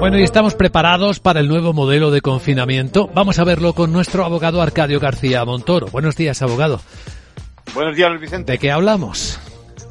Bueno, y estamos preparados para el nuevo modelo de confinamiento. Vamos a verlo con nuestro abogado Arcadio García Montoro. Buenos días, abogado. Buenos días, Vicente. ¿De qué hablamos?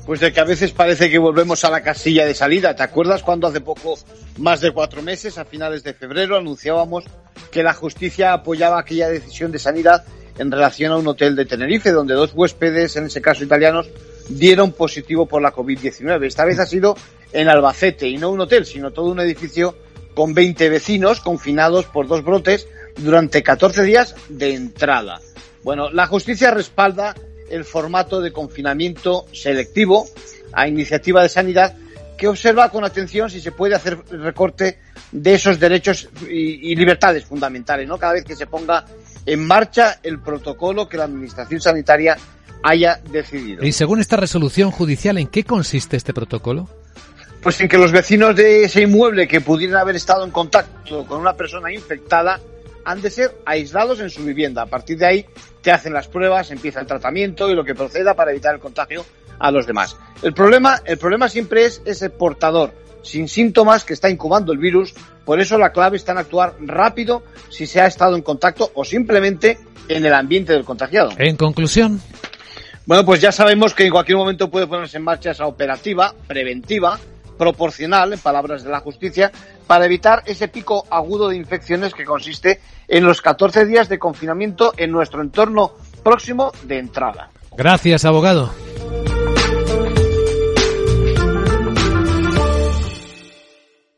Pues de que a veces parece que volvemos a la casilla de salida. ¿Te acuerdas cuando hace poco, más de cuatro meses, a finales de febrero, anunciábamos que la justicia apoyaba aquella decisión de sanidad en relación a un hotel de Tenerife, donde dos huéspedes, en ese caso italianos, dieron positivo por la COVID-19. Esta vez ha sido en Albacete y no un hotel, sino todo un edificio con 20 vecinos confinados por dos brotes durante 14 días de entrada. Bueno, la justicia respalda el formato de confinamiento selectivo a iniciativa de sanidad que observa con atención si se puede hacer recorte de esos derechos y, y, libertades fundamentales, ¿no? Cada vez que se ponga en marcha el protocolo que la Administración Sanitaria haya decidido. Y según esta resolución judicial, ¿en qué consiste este protocolo? Pues en que los vecinos de ese inmueble que pudieran haber estado en contacto con una persona infectada han de ser aislados en su vivienda. A partir de ahí te hacen las pruebas, empieza el tratamiento y lo que proceda para evitar el contagio a los demás. El problema, el problema siempre es ese portador sin síntomas que está incubando el virus. Por eso la clave está en actuar rápido si se ha estado en contacto o simplemente en el ambiente del contagiado. En conclusión. Bueno, pues ya sabemos que en cualquier momento puede ponerse en marcha esa operativa preventiva proporcional, en palabras de la justicia, para evitar ese pico agudo de infecciones que consiste en los 14 días de confinamiento en nuestro entorno próximo de entrada. Gracias, abogado.